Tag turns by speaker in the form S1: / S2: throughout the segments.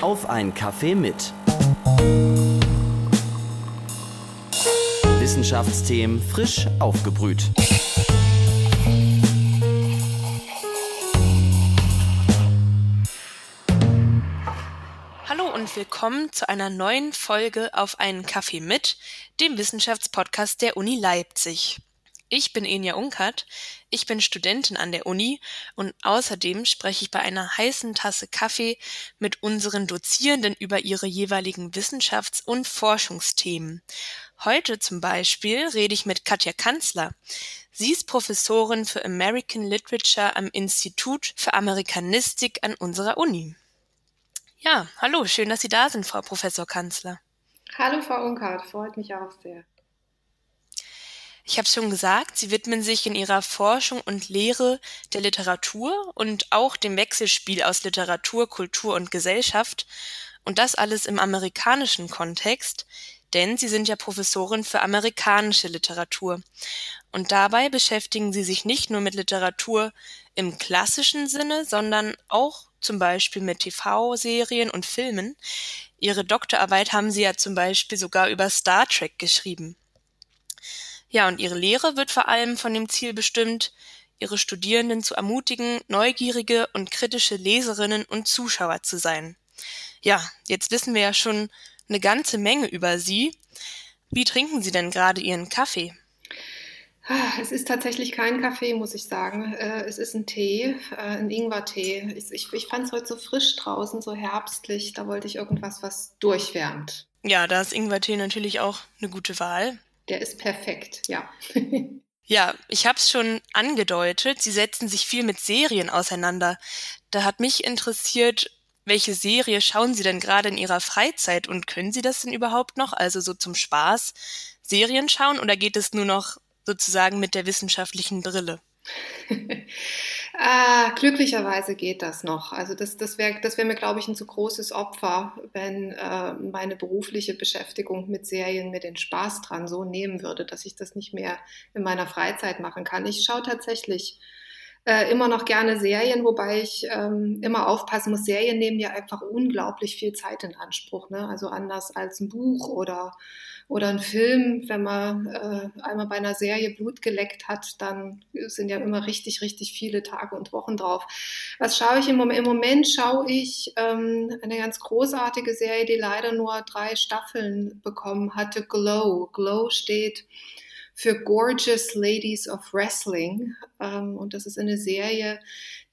S1: Auf ein Kaffee mit. Wissenschaftsthemen frisch aufgebrüht.
S2: Hallo und willkommen zu einer neuen Folge auf einen Kaffee mit, dem Wissenschaftspodcast der Uni Leipzig. Ich bin Enja Unkert, ich bin Studentin an der Uni und außerdem spreche ich bei einer heißen Tasse Kaffee mit unseren Dozierenden über ihre jeweiligen Wissenschafts- und Forschungsthemen. Heute zum Beispiel rede ich mit Katja Kanzler. Sie ist Professorin für American Literature am Institut für Amerikanistik an unserer Uni. Ja, hallo, schön, dass Sie da sind, Frau Professor Kanzler.
S3: Hallo, Frau Unkert, freut mich auch sehr.
S2: Ich habe schon gesagt, Sie widmen sich in Ihrer Forschung und Lehre der Literatur und auch dem Wechselspiel aus Literatur, Kultur und Gesellschaft und das alles im amerikanischen Kontext, denn Sie sind ja Professorin für amerikanische Literatur. Und dabei beschäftigen Sie sich nicht nur mit Literatur im klassischen Sinne, sondern auch zum Beispiel mit TV-Serien und Filmen. Ihre Doktorarbeit haben Sie ja zum Beispiel sogar über Star Trek geschrieben. Ja, und ihre Lehre wird vor allem von dem Ziel bestimmt, ihre Studierenden zu ermutigen, neugierige und kritische Leserinnen und Zuschauer zu sein. Ja, jetzt wissen wir ja schon eine ganze Menge über Sie. Wie trinken Sie denn gerade Ihren Kaffee?
S3: Ah, es ist tatsächlich kein Kaffee, muss ich sagen. Äh, es ist ein Tee, äh, ein Ingwertee. Ich, ich, ich fand es heute so frisch draußen, so herbstlich. Da wollte ich irgendwas, was durchwärmt.
S2: Ja, da ist Ingwertee natürlich auch eine gute Wahl
S3: der ist perfekt, ja.
S2: ja, ich habe es schon angedeutet, Sie setzen sich viel mit Serien auseinander. Da hat mich interessiert, welche Serie schauen Sie denn gerade in Ihrer Freizeit und können Sie das denn überhaupt noch? Also so zum Spaß Serien schauen oder geht es nur noch sozusagen mit der wissenschaftlichen Brille?
S3: ah, glücklicherweise geht das noch. Also das, das wäre das wär mir, glaube ich, ein zu großes Opfer, wenn äh, meine berufliche Beschäftigung mit Serien mir den Spaß dran so nehmen würde, dass ich das nicht mehr in meiner Freizeit machen kann. Ich schaue tatsächlich äh, immer noch gerne Serien, wobei ich ähm, immer aufpassen muss. Serien nehmen ja einfach unglaublich viel Zeit in Anspruch. Ne? Also anders als ein Buch oder oder ein Film, wenn man äh, einmal bei einer Serie Blut geleckt hat, dann sind ja immer richtig, richtig viele Tage und Wochen drauf. Was schaue ich im Moment? Im Moment schaue ich ähm, eine ganz großartige Serie, die leider nur drei Staffeln bekommen hatte, Glow. Glow steht für Gorgeous Ladies of Wrestling. Ähm, und das ist eine Serie,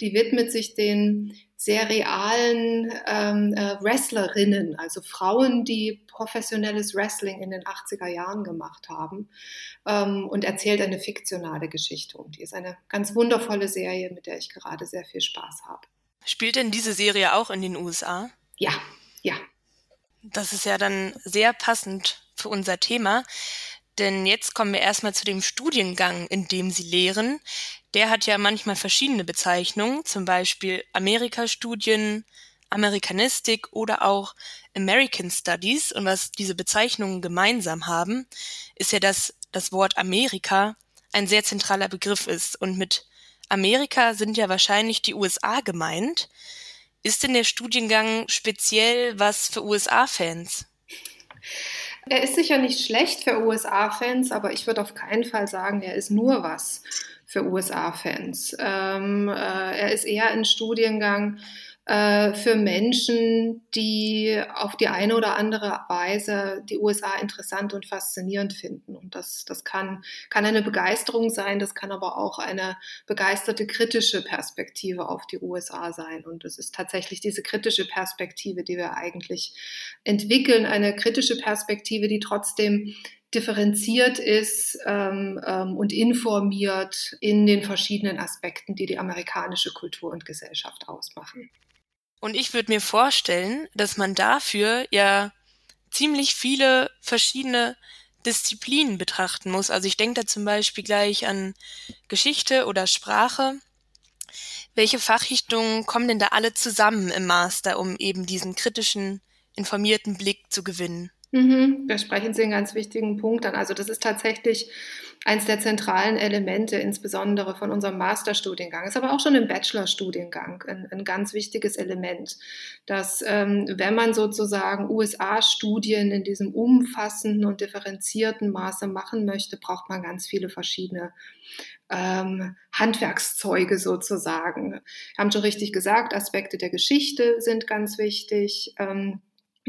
S3: die widmet sich den sehr realen ähm, äh, Wrestlerinnen, also Frauen, die professionelles Wrestling in den 80er Jahren gemacht haben ähm, und erzählt eine fiktionale Geschichte. Und die ist eine ganz wundervolle Serie, mit der ich gerade sehr viel Spaß habe.
S2: Spielt denn diese Serie auch in den USA?
S3: Ja, ja.
S2: Das ist ja dann sehr passend für unser Thema. Denn jetzt kommen wir erstmal zu dem Studiengang, in dem Sie lehren. Der hat ja manchmal verschiedene Bezeichnungen, zum Beispiel Amerikastudien, Amerikanistik oder auch American Studies. Und was diese Bezeichnungen gemeinsam haben, ist ja, dass das Wort Amerika ein sehr zentraler Begriff ist. Und mit Amerika sind ja wahrscheinlich die USA gemeint. Ist denn der Studiengang speziell was für USA-Fans?
S3: Er ist sicher nicht schlecht für USA-Fans, aber ich würde auf keinen Fall sagen, er ist nur was für USA-Fans. Ähm, äh, er ist eher ein Studiengang äh, für Menschen, die auf die eine oder andere Weise die USA interessant und faszinierend finden. Und das, das kann, kann eine Begeisterung sein, das kann aber auch eine begeisterte kritische Perspektive auf die USA sein. Und es ist tatsächlich diese kritische Perspektive, die wir eigentlich entwickeln, eine kritische Perspektive, die trotzdem differenziert ist ähm, ähm, und informiert in den verschiedenen Aspekten, die die amerikanische Kultur und Gesellschaft ausmachen.
S2: Und ich würde mir vorstellen, dass man dafür ja ziemlich viele verschiedene Disziplinen betrachten muss. Also ich denke da zum Beispiel gleich an Geschichte oder Sprache. Welche Fachrichtungen kommen denn da alle zusammen im Master, um eben diesen kritischen, informierten Blick zu gewinnen?
S3: Mhm, da sprechen Sie einen ganz wichtigen Punkt an. Also das ist tatsächlich eins der zentralen Elemente, insbesondere von unserem Masterstudiengang, ist aber auch schon im Bachelorstudiengang ein, ein ganz wichtiges Element, dass ähm, wenn man sozusagen USA-Studien in diesem umfassenden und differenzierten Maße machen möchte, braucht man ganz viele verschiedene ähm, Handwerkszeuge sozusagen. Wir haben schon richtig gesagt, Aspekte der Geschichte sind ganz wichtig. Ähm,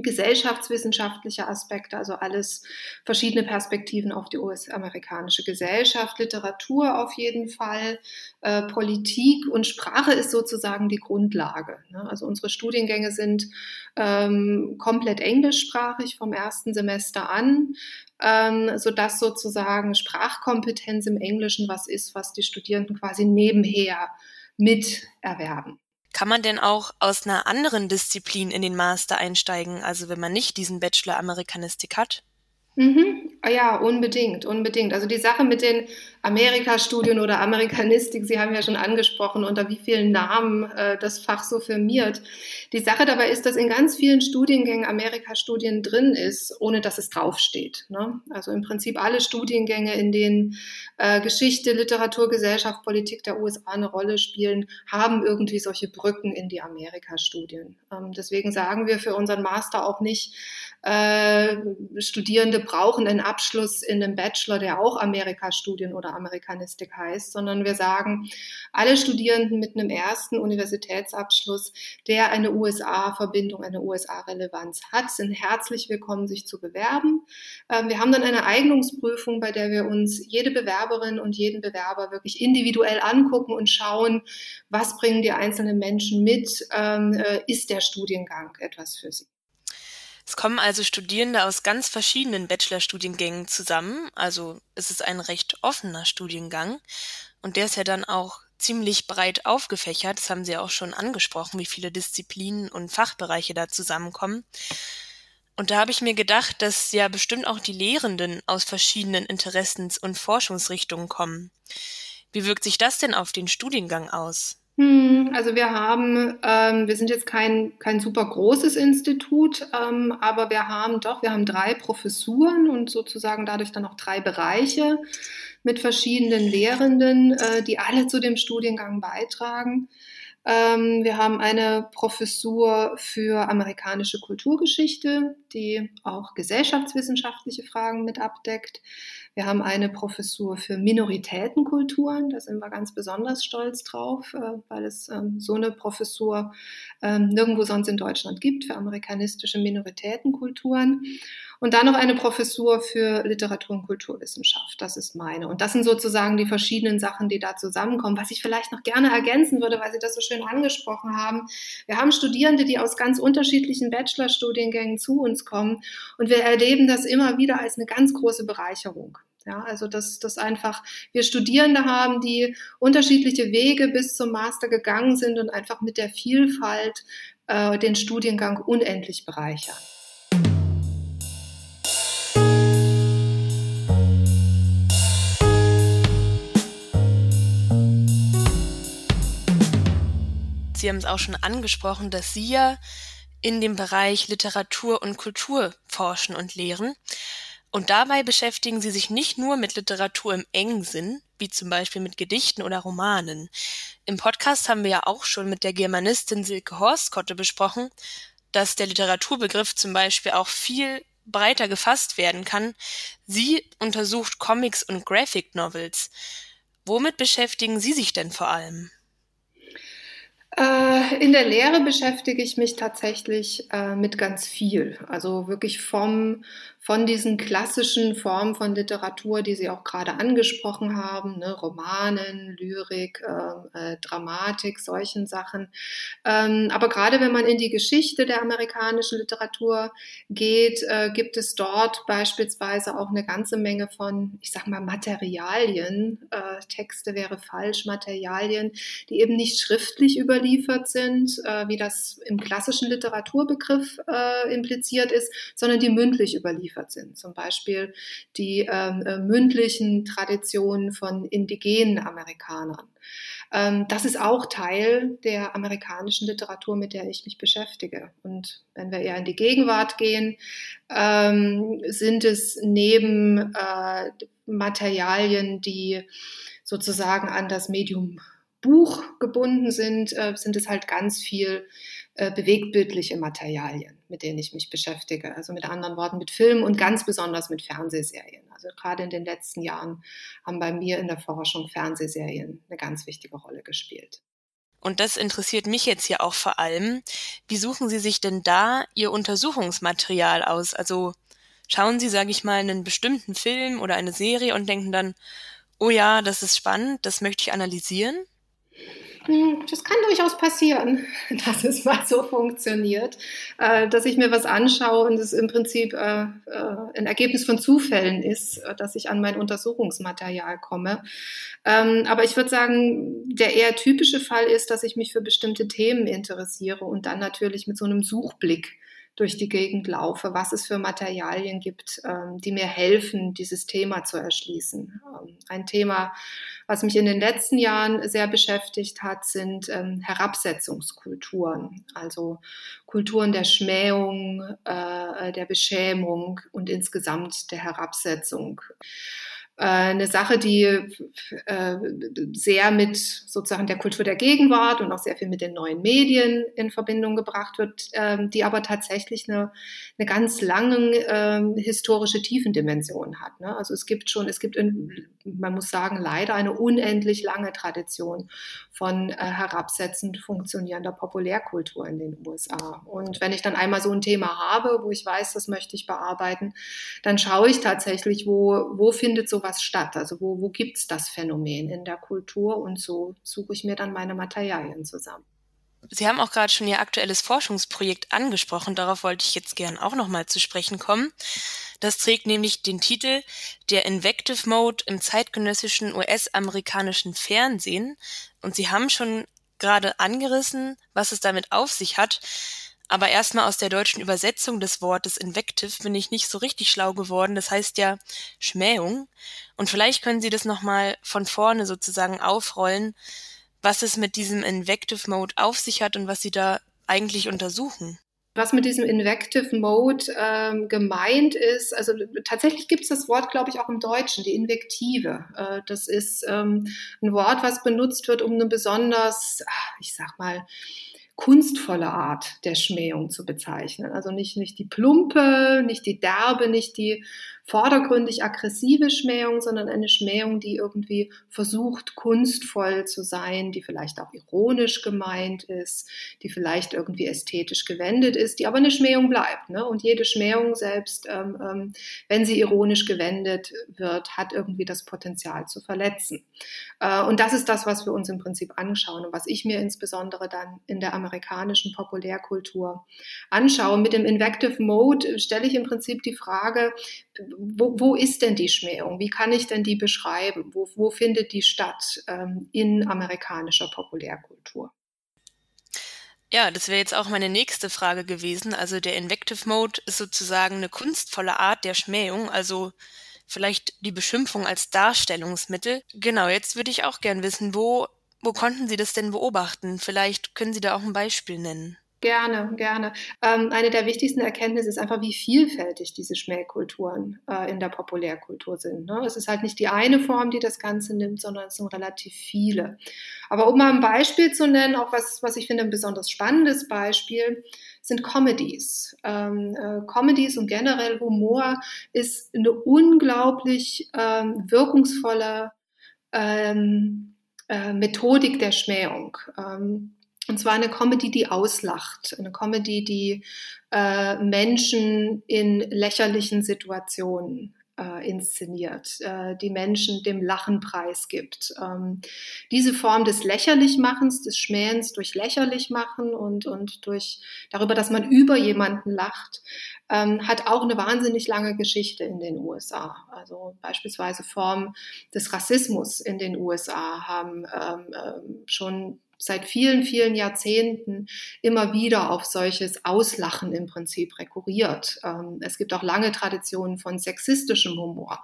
S3: gesellschaftswissenschaftliche Aspekte, also alles verschiedene Perspektiven auf die US-amerikanische Gesellschaft, Literatur auf jeden Fall, äh, Politik und Sprache ist sozusagen die Grundlage. Ne? Also unsere Studiengänge sind ähm, komplett englischsprachig vom ersten Semester an, ähm, sodass sozusagen Sprachkompetenz im Englischen was ist, was die Studierenden quasi nebenher miterwerben.
S2: Kann man denn auch aus einer anderen Disziplin in den Master einsteigen, also wenn man nicht diesen Bachelor Amerikanistik hat?
S3: Mhm. Ja, unbedingt, unbedingt. Also die Sache mit den Amerikastudien oder Amerikanistik, Sie haben ja schon angesprochen, unter wie vielen Namen äh, das Fach so firmiert. Die Sache dabei ist, dass in ganz vielen Studiengängen Amerikastudien drin ist, ohne dass es draufsteht. Ne? Also im Prinzip alle Studiengänge, in denen äh, Geschichte, Literatur, Gesellschaft, Politik der USA eine Rolle spielen, haben irgendwie solche Brücken in die Amerikastudien. Ähm, deswegen sagen wir für unseren Master auch nicht, äh, Studierende brauchen einen Abschluss in einem Bachelor, der auch Amerikastudien oder Amerikanistik heißt, sondern wir sagen, alle Studierenden mit einem ersten Universitätsabschluss, der eine USA-Verbindung, eine USA-Relevanz hat, sind herzlich willkommen, sich zu bewerben. Ähm, wir haben dann eine Eignungsprüfung, bei der wir uns jede Bewerberin und jeden Bewerber wirklich individuell angucken und schauen, was bringen die einzelnen Menschen mit, ähm, äh, ist der Studiengang etwas für sie.
S2: Es kommen also Studierende aus ganz verschiedenen Bachelorstudiengängen zusammen, also es ist ein recht offener Studiengang und der ist ja dann auch ziemlich breit aufgefächert, das haben Sie auch schon angesprochen, wie viele Disziplinen und Fachbereiche da zusammenkommen. Und da habe ich mir gedacht, dass ja bestimmt auch die Lehrenden aus verschiedenen Interessens- und Forschungsrichtungen kommen. Wie wirkt sich das denn auf den Studiengang aus?
S3: Hm, also wir haben, ähm, wir sind jetzt kein, kein super großes Institut, ähm, aber wir haben doch, wir haben drei Professuren und sozusagen dadurch dann auch drei Bereiche mit verschiedenen Lehrenden, äh, die alle zu dem Studiengang beitragen. Ähm, wir haben eine Professur für amerikanische Kulturgeschichte, die auch gesellschaftswissenschaftliche Fragen mit abdeckt. Wir haben eine Professur für Minoritätenkulturen, da sind wir ganz besonders stolz drauf, äh, weil es ähm, so eine Professur ähm, nirgendwo sonst in Deutschland gibt für amerikanistische Minoritätenkulturen. Und dann noch eine Professur für Literatur und Kulturwissenschaft. Das ist meine. Und das sind sozusagen die verschiedenen Sachen, die da zusammenkommen. Was ich vielleicht noch gerne ergänzen würde, weil Sie das so schön angesprochen haben. Wir haben Studierende, die aus ganz unterschiedlichen Bachelorstudiengängen zu uns kommen. Und wir erleben das immer wieder als eine ganz große Bereicherung. Ja, also dass, dass einfach wir Studierende haben, die unterschiedliche Wege bis zum Master gegangen sind und einfach mit der Vielfalt äh, den Studiengang unendlich bereichern.
S2: Sie haben es auch schon angesprochen, dass Sie ja in dem Bereich Literatur und Kultur forschen und lehren. Und dabei beschäftigen Sie sich nicht nur mit Literatur im engen Sinn, wie zum Beispiel mit Gedichten oder Romanen. Im Podcast haben wir ja auch schon mit der Germanistin Silke Horstkotte besprochen, dass der Literaturbegriff zum Beispiel auch viel breiter gefasst werden kann. Sie untersucht Comics und Graphic Novels. Womit beschäftigen Sie sich denn vor allem?
S3: Äh, in der Lehre beschäftige ich mich tatsächlich äh, mit ganz viel. Also wirklich vom, von diesen klassischen Formen von Literatur, die Sie auch gerade angesprochen haben, ne, Romanen, Lyrik, äh, äh, Dramatik, solchen Sachen. Ähm, aber gerade wenn man in die Geschichte der amerikanischen Literatur geht, äh, gibt es dort beispielsweise auch eine ganze Menge von, ich sag mal, Materialien, äh, Texte wäre falsch, Materialien, die eben nicht schriftlich überliefert sind, äh, wie das im klassischen Literaturbegriff äh, impliziert ist, sondern die mündlich überliefert sind. Zum Beispiel die ähm, äh, mündlichen Traditionen von indigenen Amerikanern. Ähm, das ist auch Teil der amerikanischen Literatur, mit der ich mich beschäftige. Und wenn wir eher in die Gegenwart gehen, ähm, sind es neben äh, Materialien, die sozusagen an das Medium Buch gebunden sind, äh, sind es halt ganz viel äh, bewegtbildliche Materialien, mit denen ich mich beschäftige. Also mit anderen Worten mit Filmen und ganz besonders mit Fernsehserien. Also gerade in den letzten Jahren haben bei mir in der Forschung Fernsehserien eine ganz wichtige Rolle gespielt.
S2: Und das interessiert mich jetzt hier auch vor allem. Wie suchen Sie sich denn da Ihr Untersuchungsmaterial aus? Also schauen Sie, sage ich mal, einen bestimmten Film oder eine Serie und denken dann, oh ja, das ist spannend, das möchte ich analysieren?
S3: Hm, das kann durchaus passieren, dass es mal so funktioniert, äh, dass ich mir was anschaue und es im Prinzip äh, äh, ein Ergebnis von Zufällen ist, dass ich an mein Untersuchungsmaterial komme. Ähm, aber ich würde sagen, der eher typische Fall ist, dass ich mich für bestimmte Themen interessiere und dann natürlich mit so einem Suchblick durch die Gegend laufe, was es für Materialien gibt, ähm, die mir helfen, dieses Thema zu erschließen. Ähm, ein Thema, was mich in den letzten Jahren sehr beschäftigt hat, sind ähm, Herabsetzungskulturen, also Kulturen der Schmähung, äh, der Beschämung und insgesamt der Herabsetzung. Äh, eine Sache, die äh, sehr mit sozusagen der Kultur der Gegenwart und auch sehr viel mit den neuen Medien in Verbindung gebracht wird, ähm, die aber tatsächlich eine, eine ganz lange ähm, historische Tiefendimension hat. Ne? Also es gibt schon, es gibt, man muss sagen, leider eine unendlich lange Tradition von äh, herabsetzend funktionierender Populärkultur in den USA. Und wenn ich dann einmal so ein Thema habe, wo ich weiß, das möchte ich bearbeiten, dann schaue ich tatsächlich, wo, wo findet so was statt? Also wo, wo gibt es das Phänomen in der Kultur? Und so suche ich mir dann meine Materialien zusammen.
S2: Sie haben auch gerade schon Ihr aktuelles Forschungsprojekt angesprochen. Darauf wollte ich jetzt gern auch nochmal zu sprechen kommen. Das trägt nämlich den Titel Der Invective Mode im zeitgenössischen US-amerikanischen Fernsehen. Und Sie haben schon gerade angerissen, was es damit auf sich hat. Aber erstmal aus der deutschen Übersetzung des Wortes Invective bin ich nicht so richtig schlau geworden. Das heißt ja Schmähung. Und vielleicht können Sie das nochmal von vorne sozusagen aufrollen, was es mit diesem Invective Mode auf sich hat und was Sie da eigentlich untersuchen.
S3: Was mit diesem Invective Mode ähm, gemeint ist, also tatsächlich gibt es das Wort, glaube ich, auch im Deutschen, die Invektive. Äh, das ist ähm, ein Wort, was benutzt wird, um eine besonders, ich sag mal, kunstvolle Art der Schmähung zu bezeichnen. Also nicht, nicht die plumpe, nicht die derbe, nicht die vordergründig aggressive Schmähung, sondern eine Schmähung, die irgendwie versucht, kunstvoll zu sein, die vielleicht auch ironisch gemeint ist, die vielleicht irgendwie ästhetisch gewendet ist, die aber eine Schmähung bleibt. Ne? Und jede Schmähung selbst, ähm, ähm, wenn sie ironisch gewendet wird, hat irgendwie das Potenzial zu verletzen. Äh, und das ist das, was wir uns im Prinzip anschauen und was ich mir insbesondere dann in der amerikanischen Populärkultur anschaue. Mit dem Invective Mode stelle ich im Prinzip die Frage, wo, wo ist denn die Schmähung? Wie kann ich denn die beschreiben? Wo, wo findet die statt ähm, in amerikanischer Populärkultur?
S2: Ja, das wäre jetzt auch meine nächste Frage gewesen. Also der Invective Mode ist sozusagen eine kunstvolle Art der Schmähung, also vielleicht die Beschimpfung als Darstellungsmittel. Genau, jetzt würde ich auch gern wissen, wo, wo konnten Sie das denn beobachten? Vielleicht können Sie da auch ein Beispiel nennen.
S3: Gerne, gerne. Ähm, eine der wichtigsten Erkenntnisse ist einfach, wie vielfältig diese Schmähkulturen äh, in der Populärkultur sind. Ne? Es ist halt nicht die eine Form, die das Ganze nimmt, sondern es sind relativ viele. Aber um mal ein Beispiel zu nennen, auch was, was ich finde ein besonders spannendes Beispiel, sind Comedies. Ähm, äh, Comedies und generell Humor ist eine unglaublich ähm, wirkungsvolle ähm, äh, Methodik der Schmähung. Und zwar eine Comedy, die auslacht, eine Comedy, die äh, Menschen in lächerlichen Situationen äh, inszeniert, äh, die Menschen dem Lachen preisgibt. Ähm, diese Form des Lächerlichmachens, des Schmähens durch Lächerlichmachen und, und durch darüber, dass man über jemanden lacht, ähm, hat auch eine wahnsinnig lange Geschichte in den USA. Also beispielsweise Formen des Rassismus in den USA haben ähm, ähm, schon seit vielen, vielen Jahrzehnten immer wieder auf solches Auslachen im Prinzip rekurriert. Ähm, es gibt auch lange Traditionen von sexistischem Humor,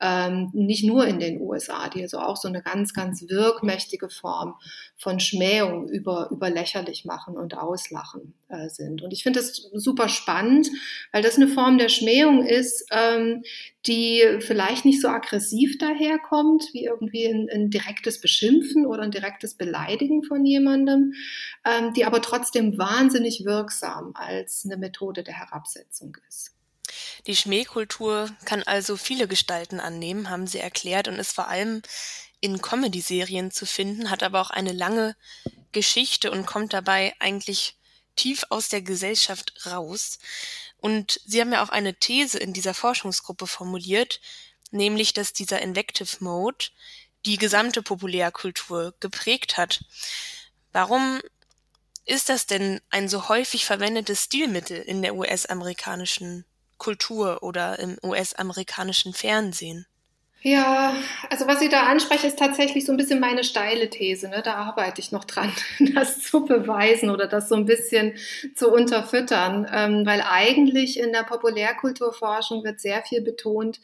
S3: ähm, nicht nur in den USA, die also auch so eine ganz, ganz wirkmächtige Form von Schmähung über, über lächerlich machen und auslachen äh, sind. Und ich finde das super spannend, weil das eine Form der Schmähung ist, ähm, die vielleicht nicht so aggressiv daherkommt, wie irgendwie ein, ein direktes Beschimpfen oder ein direktes Beleidigen von jemandem, ähm, die aber trotzdem wahnsinnig wirksam als eine Methode der Herabsetzung ist.
S2: Die Schmähkultur kann also viele Gestalten annehmen, haben Sie erklärt, und ist vor allem in Comedy-Serien zu finden, hat aber auch eine lange Geschichte und kommt dabei eigentlich tief aus der Gesellschaft raus. Und Sie haben ja auch eine These in dieser Forschungsgruppe formuliert, nämlich, dass dieser Invective Mode die gesamte Populärkultur geprägt hat. Warum ist das denn ein so häufig verwendetes Stilmittel in der US-amerikanischen Kultur oder im US-amerikanischen Fernsehen?
S3: Ja, also was Sie da ansprechen, ist tatsächlich so ein bisschen meine steile These. Ne? Da arbeite ich noch dran, das zu beweisen oder das so ein bisschen zu unterfüttern. Ähm, weil eigentlich in der Populärkulturforschung wird sehr viel betont,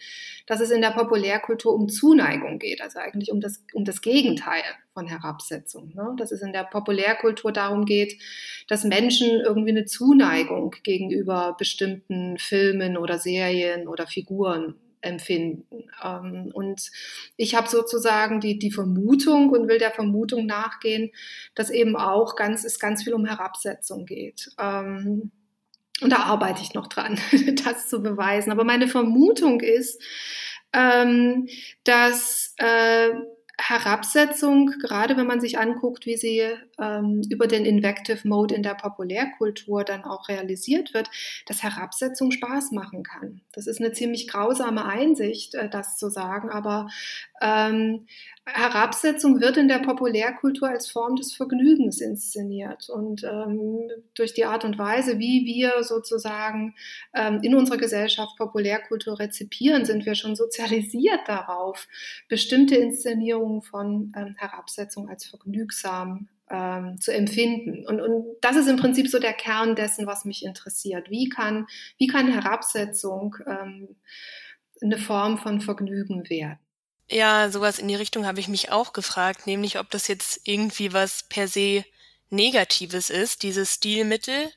S3: dass es in der Populärkultur um Zuneigung geht, also eigentlich um das, um das Gegenteil von Herabsetzung. Ne? Dass es in der Populärkultur darum geht, dass Menschen irgendwie eine Zuneigung gegenüber bestimmten Filmen oder Serien oder Figuren empfinden. Ähm, und ich habe sozusagen die, die Vermutung und will der Vermutung nachgehen, dass eben auch ganz, es ganz viel um Herabsetzung geht. Ähm, und da arbeite ich noch dran, das zu beweisen. Aber meine Vermutung ist, ähm, dass äh, Herabsetzung, gerade wenn man sich anguckt, wie sie ähm, über den Invective Mode in der Populärkultur dann auch realisiert wird, dass Herabsetzung Spaß machen kann. Das ist eine ziemlich grausame Einsicht, äh, das zu sagen, aber ähm, Herabsetzung wird in der Populärkultur als Form des Vergnügens inszeniert. Und ähm, durch die Art und Weise, wie wir sozusagen ähm, in unserer Gesellschaft Populärkultur rezipieren, sind wir schon sozialisiert darauf, bestimmte Inszenierungen von ähm, Herabsetzung als vergnügsam ähm, zu empfinden. Und, und das ist im Prinzip so der Kern dessen, was mich interessiert. Wie kann, wie kann Herabsetzung ähm, eine Form von Vergnügen werden?
S2: Ja, sowas in die Richtung habe ich mich auch gefragt, nämlich ob das jetzt irgendwie was per se Negatives ist, dieses Stilmittel,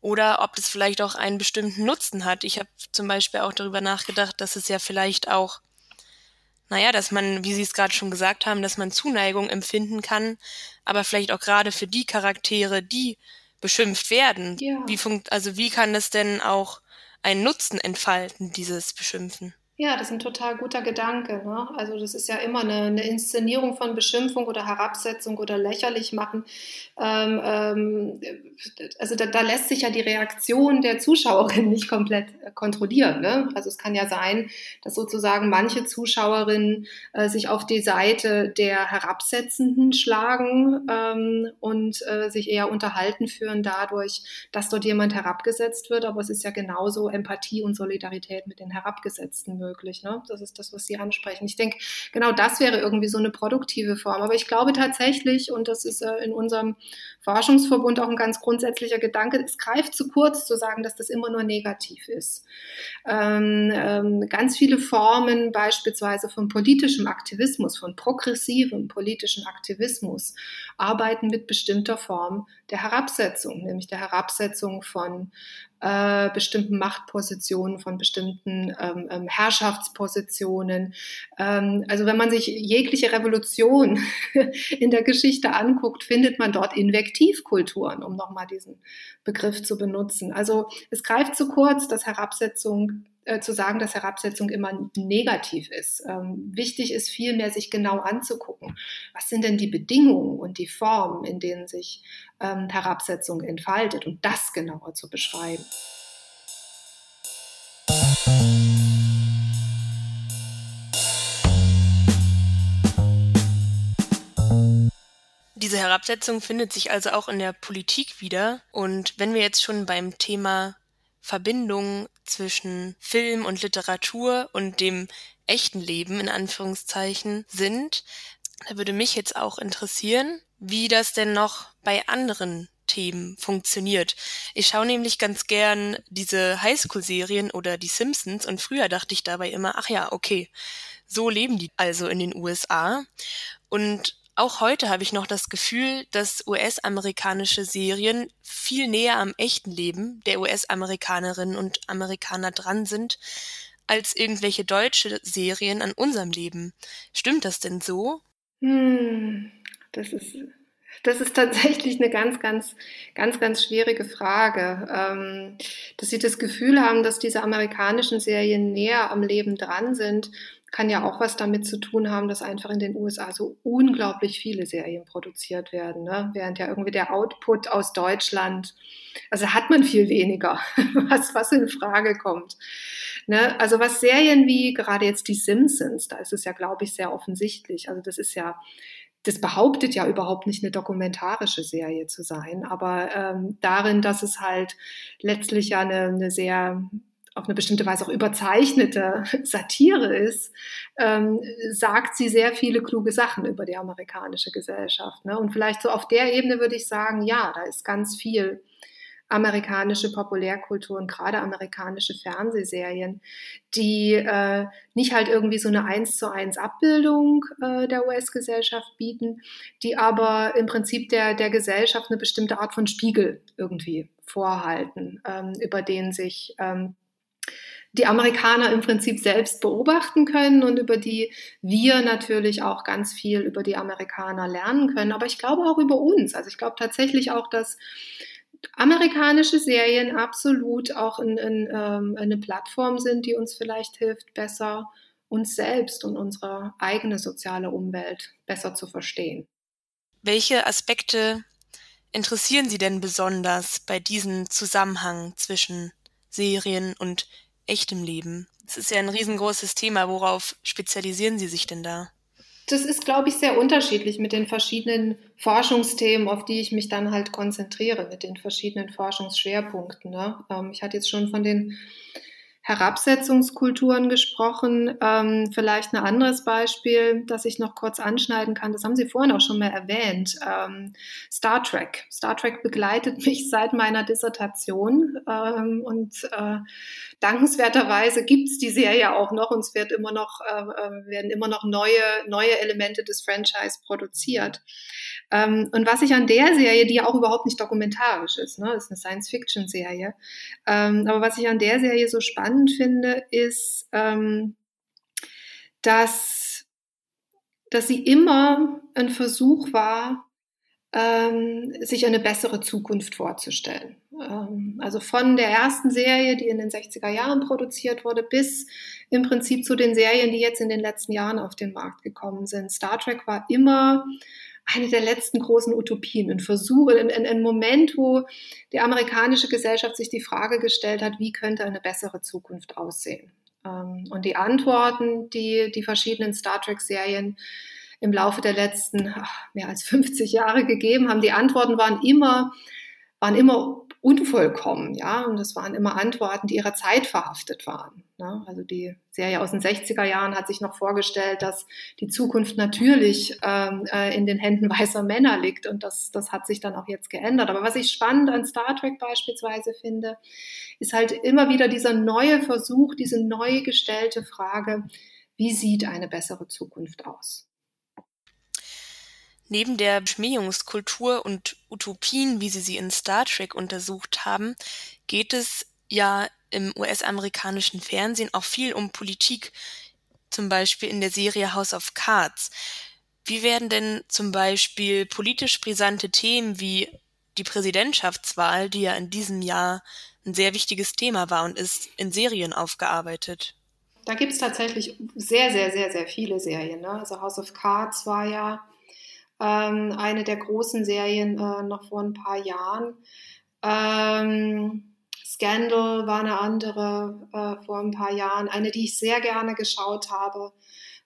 S2: oder ob das vielleicht auch einen bestimmten Nutzen hat. Ich habe zum Beispiel auch darüber nachgedacht, dass es ja vielleicht auch, naja, dass man, wie Sie es gerade schon gesagt haben, dass man Zuneigung empfinden kann, aber vielleicht auch gerade für die Charaktere, die beschimpft werden. Ja. Wie funkt, also wie kann das denn auch einen Nutzen entfalten, dieses Beschimpfen?
S3: Ja, das ist ein total guter Gedanke. Ne? Also das ist ja immer eine, eine Inszenierung von Beschimpfung oder Herabsetzung oder lächerlich machen. Ähm, ähm, also da, da, lässt sich ja die Reaktion der Zuschauerin nicht komplett äh, kontrollieren. Ne? Also es kann ja sein, dass sozusagen manche Zuschauerinnen äh, sich auf die Seite der Herabsetzenden schlagen ähm, und äh, sich eher unterhalten führen dadurch, dass dort jemand herabgesetzt wird. Aber es ist ja genauso Empathie und Solidarität mit den Herabgesetzten möglich möglich. Ne? Das ist das, was Sie ansprechen. Ich denke, genau das wäre irgendwie so eine produktive Form. Aber ich glaube tatsächlich, und das ist äh, in unserem Forschungsverbund auch ein ganz grundsätzlicher Gedanke, es greift zu kurz zu sagen, dass das immer nur negativ ist. Ähm, ähm, ganz viele Formen beispielsweise von politischem Aktivismus, von progressivem politischen Aktivismus arbeiten mit bestimmter Form der Herabsetzung, nämlich der Herabsetzung von äh, bestimmten Machtpositionen, von bestimmten ähm, ähm, Herrschaftspositionen. Ähm, also wenn man sich jegliche Revolution in der Geschichte anguckt, findet man dort Invektivkulturen, um nochmal diesen Begriff zu benutzen. Also es greift zu kurz, dass Herabsetzung äh, zu sagen, dass Herabsetzung immer negativ ist. Ähm, wichtig ist vielmehr, sich genau anzugucken, was sind denn die Bedingungen und die Formen, in denen sich ähm, Herabsetzung entfaltet und das genauer zu beschreiben.
S2: Diese Herabsetzung findet sich also auch in der Politik wieder. Und wenn wir jetzt schon beim Thema Verbindung zwischen Film und Literatur und dem echten Leben in Anführungszeichen sind, da würde mich jetzt auch interessieren, wie das denn noch bei anderen Themen funktioniert. Ich schaue nämlich ganz gern diese Highschool-Serien oder die Simpsons und früher dachte ich dabei immer, ach ja, okay, so leben die also in den USA. Und auch heute habe ich noch das Gefühl, dass US-amerikanische Serien viel näher am echten Leben der US-Amerikanerinnen und Amerikaner dran sind, als irgendwelche deutsche Serien an unserem Leben. Stimmt das denn so?
S3: Hm, das ist das ist tatsächlich eine ganz, ganz, ganz, ganz schwierige Frage. Ähm, dass Sie das Gefühl haben, dass diese amerikanischen Serien näher am Leben dran sind, kann ja auch was damit zu tun haben, dass einfach in den USA so unglaublich viele Serien produziert werden, ne? während ja irgendwie der Output aus Deutschland, also hat man viel weniger, was, was in Frage kommt. Ne? Also was Serien wie gerade jetzt die Simpsons, da ist es ja, glaube ich, sehr offensichtlich. Also das ist ja das behauptet ja überhaupt nicht eine dokumentarische Serie zu sein, aber ähm, darin, dass es halt letztlich ja eine, eine sehr auf eine bestimmte Weise auch überzeichnete Satire ist, ähm, sagt sie sehr viele kluge Sachen über die amerikanische Gesellschaft. Ne? Und vielleicht so auf der Ebene würde ich sagen, ja, da ist ganz viel amerikanische Populärkultur und gerade amerikanische Fernsehserien, die äh, nicht halt irgendwie so eine eins zu eins Abbildung äh, der US-Gesellschaft bieten, die aber im Prinzip der, der Gesellschaft eine bestimmte Art von Spiegel irgendwie vorhalten, ähm, über den sich ähm, die Amerikaner im Prinzip selbst beobachten können und über die wir natürlich auch ganz viel über die Amerikaner lernen können. Aber ich glaube auch über uns. Also ich glaube tatsächlich auch, dass amerikanische Serien absolut auch in, in, ähm, eine Plattform sind, die uns vielleicht hilft, besser uns selbst und unsere eigene soziale Umwelt besser zu verstehen.
S2: Welche Aspekte interessieren Sie denn besonders bei diesem Zusammenhang zwischen Serien und echtem Leben? Es ist ja ein riesengroßes Thema. Worauf spezialisieren Sie sich denn da?
S3: Das ist, glaube ich, sehr unterschiedlich mit den verschiedenen Forschungsthemen, auf die ich mich dann halt konzentriere, mit den verschiedenen Forschungsschwerpunkten. Ne? Ähm, ich hatte jetzt schon von den Herabsetzungskulturen gesprochen. Ähm, vielleicht ein anderes Beispiel, das ich noch kurz anschneiden kann, das haben Sie vorhin auch schon mal erwähnt. Ähm, Star Trek. Star Trek begleitet mich seit meiner Dissertation ähm, und äh, dankenswerterweise gibt's die Serie auch noch und es wird immer noch, äh, äh werden immer noch neue, neue Elemente des Franchise produziert. Ähm, und was ich an der Serie, die ja auch überhaupt nicht dokumentarisch ist, ne, ist eine Science-Fiction-Serie, ähm, aber was ich an der Serie so spannend finde, ist, ähm, dass, dass sie immer ein Versuch war, ähm, sich eine bessere Zukunft vorzustellen. Ähm, also von der ersten Serie, die in den 60er Jahren produziert wurde, bis im Prinzip zu den Serien, die jetzt in den letzten Jahren auf den Markt gekommen sind. Star Trek war immer eine der letzten großen Utopien, ein Versuch, ein, ein, Moment, wo die amerikanische Gesellschaft sich die Frage gestellt hat, wie könnte eine bessere Zukunft aussehen? Ähm, und die Antworten, die die verschiedenen Star Trek-Serien im Laufe der letzten ach, mehr als 50 Jahre gegeben haben, die Antworten waren immer, waren immer unvollkommen, ja, und das waren immer Antworten, die ihrer Zeit verhaftet waren. Ne? Also die Serie aus den 60er Jahren hat sich noch vorgestellt, dass die Zukunft natürlich ähm, äh, in den Händen weißer Männer liegt und das, das hat sich dann auch jetzt geändert. Aber was ich spannend an Star Trek beispielsweise finde, ist halt immer wieder dieser neue Versuch, diese neu gestellte Frage, wie sieht eine bessere Zukunft aus?
S2: Neben der Beschmähungskultur und Utopien, wie Sie sie in Star Trek untersucht haben, geht es ja im US-amerikanischen Fernsehen auch viel um Politik, zum Beispiel in der Serie House of Cards. Wie werden denn zum Beispiel politisch brisante Themen wie die Präsidentschaftswahl, die ja in diesem Jahr ein sehr wichtiges Thema war und ist, in Serien aufgearbeitet?
S3: Da gibt es tatsächlich sehr, sehr, sehr, sehr viele Serien. Ne? Also House of Cards war ja ähm, eine der großen Serien äh, noch vor ein paar Jahren. Ähm, Scandal war eine andere äh, vor ein paar Jahren. Eine, die ich sehr gerne geschaut habe,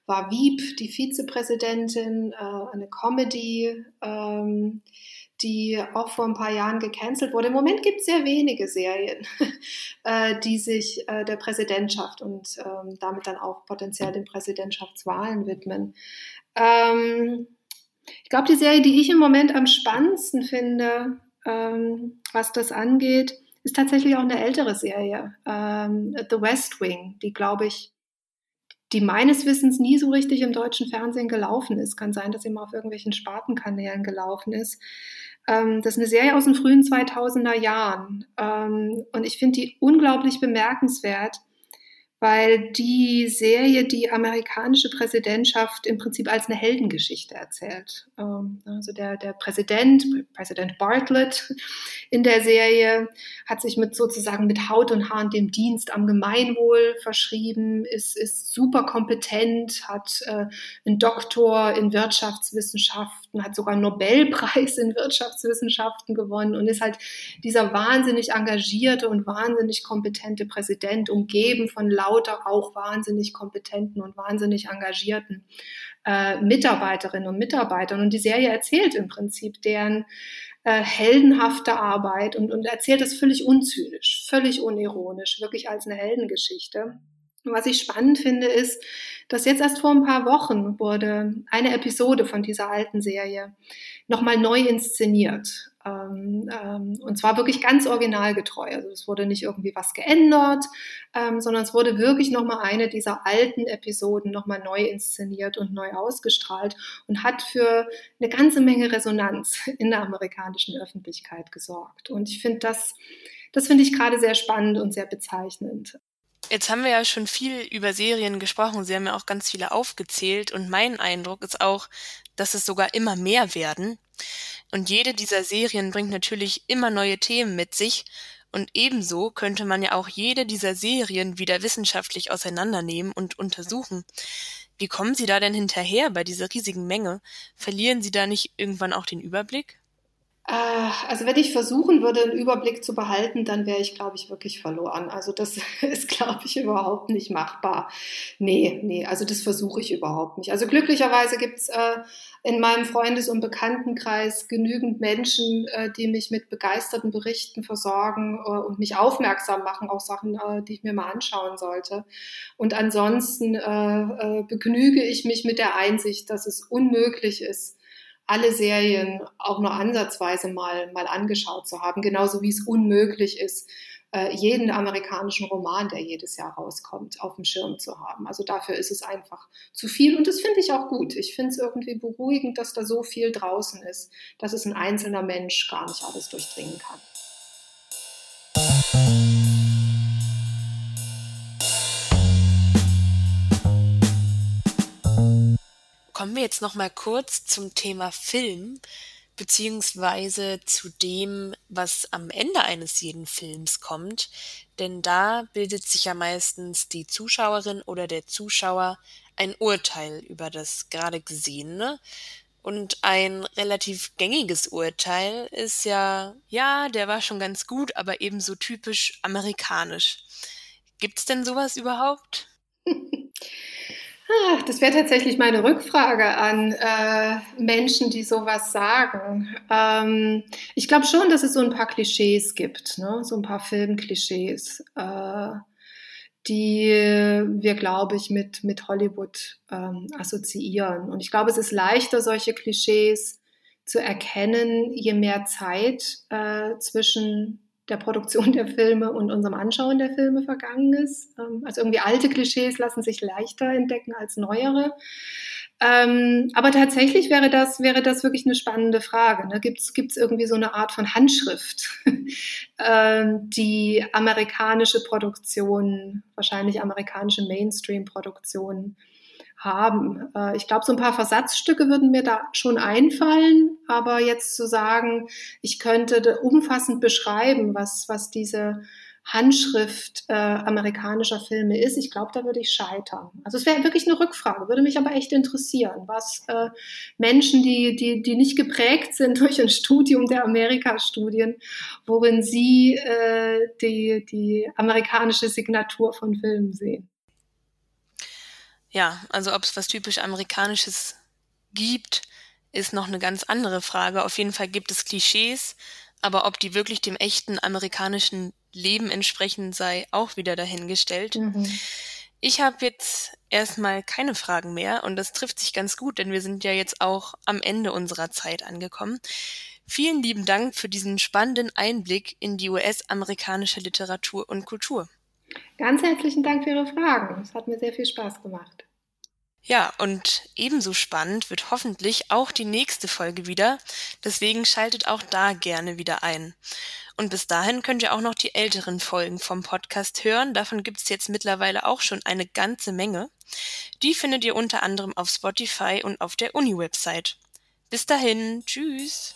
S3: war Wieb, die Vizepräsidentin, äh, eine Comedy, ähm, die auch vor ein paar Jahren gecancelt wurde. Im Moment gibt es sehr wenige Serien, äh, die sich äh, der Präsidentschaft und ähm, damit dann auch potenziell den Präsidentschaftswahlen widmen. Ähm, Ich glaube, die Serie, die ich im Moment am spannendsten finde, ähm, was das angeht, ist tatsächlich auch eine ältere Serie, ähm, The West Wing, die, glaube ich, die meines Wissens nie so richtig im deutschen Fernsehen gelaufen ist. Kann sein, dass sie mal auf irgendwelchen Spartenkanälen gelaufen ist. Ähm, das ist eine Serie aus den frühen 2000er Jahren. Ähm, und ich finde die unglaublich bemerkenswert, weil die Serie die amerikanische Präsidentschaft im Prinzip als eine Heldengeschichte erzählt. Ähm, also der, der Präsident, Präsident Bartlett in der Serie hat sich mit sozusagen mit Haut und Haaren dem Dienst am Gemeinwohl verschrieben, ist, ist super kompetent, hat äh, einen Doktor in Wirtschaftswissenschaften, hat sogar einen Nobelpreis in Wirtschaftswissenschaften gewonnen und ist halt dieser wahnsinnig engagierte und wahnsinnig kompetente Präsident, umgeben von lauter auch wahnsinnig kompetenten und wahnsinnig engagierten äh, Mitarbeiterinnen und Mitarbeitern. Und die Serie erzählt im Prinzip deren äh, heldenhafte Arbeit und, und erzählt es völlig unzynisch, völlig unironisch, wirklich als eine Heldengeschichte. Was ich spannend finde, ist, dass jetzt erst vor ein paar Wochen wurde eine Episode von dieser alten Serie nochmal neu inszeniert. Ähm, ähm, und zwar wirklich ganz originalgetreu. Also es wurde nicht irgendwie was geändert, ähm, sondern es wurde wirklich nochmal eine dieser alten Episoden nochmal neu inszeniert und neu ausgestrahlt und hat für eine ganze Menge Resonanz in der amerikanischen Öffentlichkeit gesorgt. Und ich finde das, das finde ich gerade sehr spannend und sehr bezeichnend.
S2: Jetzt haben wir ja schon viel über Serien gesprochen. Sie haben ja auch ganz viele aufgezählt. Und mein Eindruck ist auch, dass es sogar immer mehr werden. Und jede dieser Serien bringt natürlich immer neue Themen mit sich. Und ebenso könnte man ja auch jede dieser Serien wieder wissenschaftlich auseinandernehmen und untersuchen. Wie kommen Sie da denn hinterher bei dieser riesigen Menge? Verlieren Sie da nicht irgendwann auch den Überblick?
S3: Äh, also wenn ich versuchen würde, einen Überblick zu behalten, dann wäre ich, glaube ich, wirklich verloren. Also das ist, glaube ich, überhaupt nicht machbar. Nee, nee, also das versuche ich überhaupt nicht. Also glücklicherweise gibt's äh, in meinem Freundes- und Bekanntenkreis genügend Menschen, äh, die mich mit begeisterten Berichten versorgen äh, und mich aufmerksam machen auf Sachen, äh, die ich mir mal anschauen sollte. Und ansonsten äh, begnüge ich mich mit der Einsicht, dass es unmöglich ist, alle Serien auch nur ansatzweise mal, mal angeschaut zu haben, genauso wie es unmöglich ist, äh, jeden amerikanischen Roman, der jedes Jahr rauskommt, auf dem Schirm zu haben. Also dafür ist es einfach zu viel und das finde ich auch gut. Ich finde es irgendwie beruhigend, dass da so viel draußen ist, dass es ein einzelner Mensch gar nicht alles durchdringen kann.
S2: Kommen wir jetzt noch mal kurz zum Thema Film beziehungsweise zu dem, was am Ende eines jeden Films kommt, denn da bildet sich ja meistens die Zuschauerin oder der Zuschauer ein Urteil über das gerade Gesehene. Und ein relativ gängiges Urteil ist ja, ja, der war schon ganz gut, aber ebenso typisch amerikanisch. Gibt's denn sowas überhaupt?
S3: Ah, das wäre tatsächlich meine Rückfrage an äh, Menschen, die sowas sagen. Ähm, ich glaube schon, dass es so ein paar Klischees gibt, ne? so ein paar Filmklischees, äh, die wir, glaube ich, mit, mit Hollywood ähm, assoziieren. Und ich glaube, es ist leichter, solche Klischees zu erkennen, je mehr Zeit äh, zwischen der Produktion der Filme und unserem Anschauen der Filme vergangen ist. Ähm, also irgendwie alte Klischees lassen sich leichter entdecken als neuere. Ähm, aber tatsächlich wäre das, wäre das wirklich eine spannende Frage. Ne? Gibt es irgendwie so eine Art von Handschrift, ähm, die amerikanische Produktion, wahrscheinlich amerikanische Mainstream-Produktion haben. Äh, ich glaube, so ein paar Versatzstücke würden mir da schon einfallen, aber jetzt zu sagen, ich könnte umfassend beschreiben, was, was diese Handschrift äh, amerikanischer Filme ist, ich glaube, da würde ich scheitern. Also es wäre wirklich eine Rückfrage, würde mich aber echt interessieren, was äh, Menschen, die, die, die nicht geprägt sind durch ein Studium der Amerika-Studien, worin sie äh, die, die amerikanische Signatur von Filmen sehen.
S2: Ja, also ob es was typisch Amerikanisches gibt, ist noch eine ganz andere Frage. Auf jeden Fall gibt es Klischees, aber ob die wirklich dem echten amerikanischen Leben entsprechen, sei auch wieder dahingestellt. Mhm. Ich habe jetzt erstmal keine Fragen mehr und das trifft sich ganz gut, denn wir sind ja jetzt auch am Ende unserer Zeit angekommen. Vielen lieben Dank für diesen spannenden Einblick in die US-amerikanische Literatur und Kultur.
S3: Ganz herzlichen Dank für Ihre Fragen. Es hat mir sehr viel Spaß gemacht.
S2: Ja, und ebenso spannend wird hoffentlich auch die nächste Folge wieder. Deswegen schaltet auch da gerne wieder ein. Und bis dahin könnt ihr auch noch die älteren Folgen vom Podcast hören. Davon gibt es jetzt mittlerweile auch schon eine ganze Menge. Die findet ihr unter anderem auf Spotify und auf der Uni-Website. Bis dahin, tschüss.